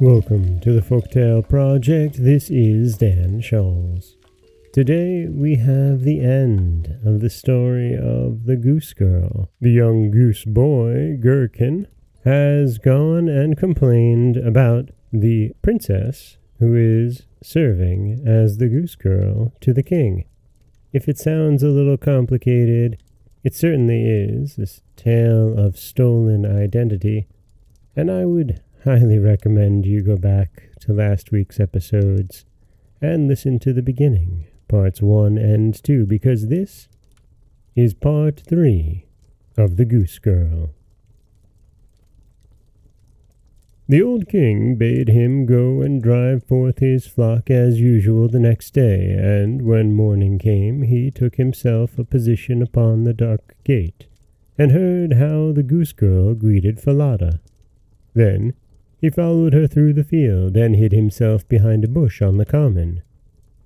Welcome to the Folktale Project. This is Dan Scholz. Today we have the end of the story of the Goose Girl. The young goose boy, Curdken, has gone and complained about the princess who is serving as the Goose Girl to the king. If it sounds a little complicated, it certainly is, this tale of stolen identity, and I would highly recommend you go back to last week's episodes and listen to the beginning, parts 1 and 2, because this is part 3 of The Goose Girl. The old king bade him go and drive forth his flock as usual the next day, and when morning came, he took himself a position upon the dark gate, and heard how the goose girl greeted Falada. Then he followed her through the field, and hid himself behind a bush on the common.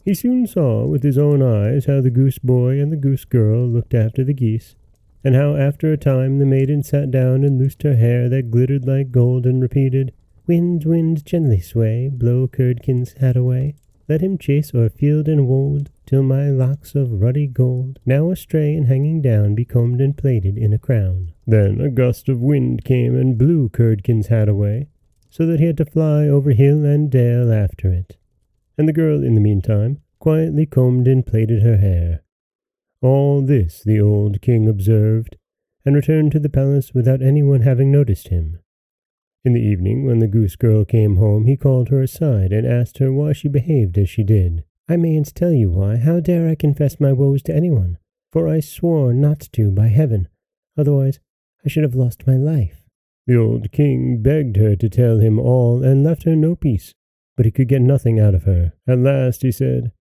He soon saw with his own eyes how the goose boy and the goose girl looked after the geese, and how after a time the maiden sat down and loosed her hair that glittered like gold, and repeated, Wind, wind, gently sway, blow Curdken's hat away. Let him chase o'er field and wold, till my locks of ruddy gold, now astray and hanging down, be combed and plaited in a crown. Then a gust of wind came and blew Curdken's hat away, so that he had to fly over hill and dale after it. And the girl, in the meantime, quietly combed and plaited her hair. All this the old king observed, and returned to the palace without anyone having noticed him. In the evening, when the goose girl came home, he called her aside and asked her why she behaved as she did. I mayn't tell you why. How dare I confess my woes to anyone? For I swore not to by heaven. Otherwise, I should have lost my life. The old king begged her to tell him all, and left her no peace, but he could get nothing out of her. At last he said,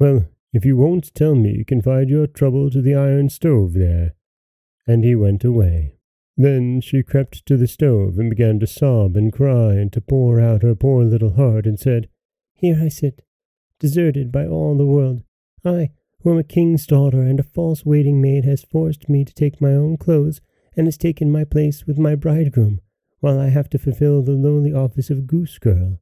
Well, if you won't tell me, confide your trouble to the iron stove there. And he went away. Then she crept to the stove and began to sob and cry and to pour out her poor little heart and said, Here I sit, deserted by all the world. I, who am a king's daughter and a false waiting maid, has forced me to take my own clothes and has taken my place with my bridegroom, while I have to fulfill the lowly office of goose girl.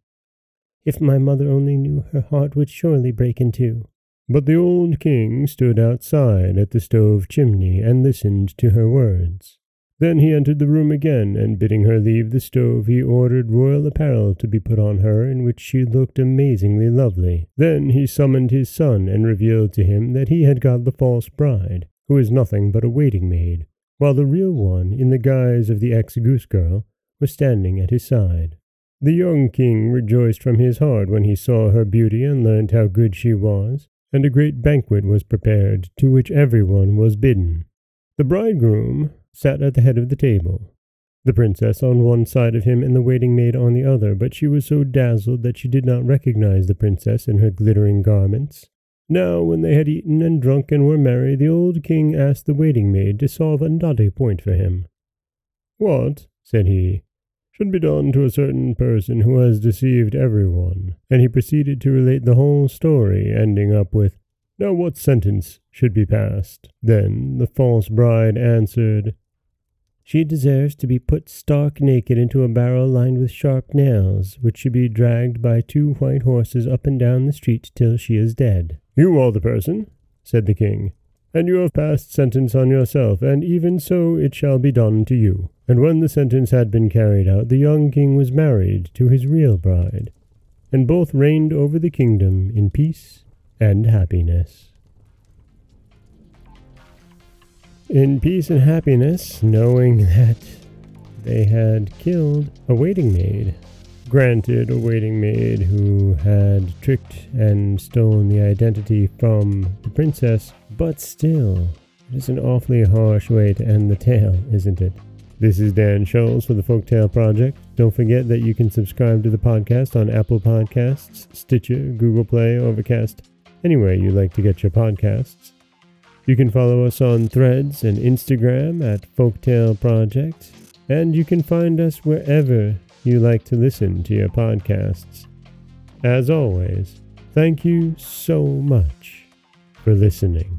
If my mother only knew, her heart would surely break in two. But the old king stood outside at the stove chimney and listened to her words. Then he entered the room again, and bidding her leave the stove, he ordered royal apparel to be put on her, in which she looked amazingly lovely. Then he summoned his son, and revealed to him that he had got the false bride, who is nothing but a waiting maid, while the real one, in the guise of the ex-goose girl, was standing at his side. The young king rejoiced from his heart when he saw her beauty and learned how good she was, and a great banquet was prepared, to which everyone was bidden. The bridegroom sat at the head of the table, the princess on one side of him and the waiting maid on the other, but she was so dazzled that she did not recognize the princess in her glittering garments. Now, when they had eaten and drunk and were merry, the old king asked the waiting maid to solve a knotty point for him. What, said he, should be done to a certain person who has deceived everyone. And he proceeded to relate the whole story, ending up with, Now what sentence should be passed? Then the false bride answered, She deserves to be put stark naked into a barrel lined with sharp nails, which should be dragged by two white horses up and down the street till she is dead. You are the person, said the king, and you have passed sentence on yourself, and even so it shall be done to you. And when the sentence had been carried out, the young king was married to his real bride, and both reigned over the kingdom in peace and happiness. In peace and happiness, knowing that they had killed a waiting maid. Granted, a waiting maid who had tricked and stolen the identity from the princess, but still, it is an awfully harsh way to end the tale, isn't it? This is Dan Scholz for the Folktale Project. Don't forget that you can subscribe to the podcast on Apple Podcasts, Stitcher, Google Play, Overcast, anywhere you like to get your podcasts. You can follow us on Threads and Instagram at Folktale Project, and you can find us wherever you like to listen to your podcasts. As always, thank you so much for listening.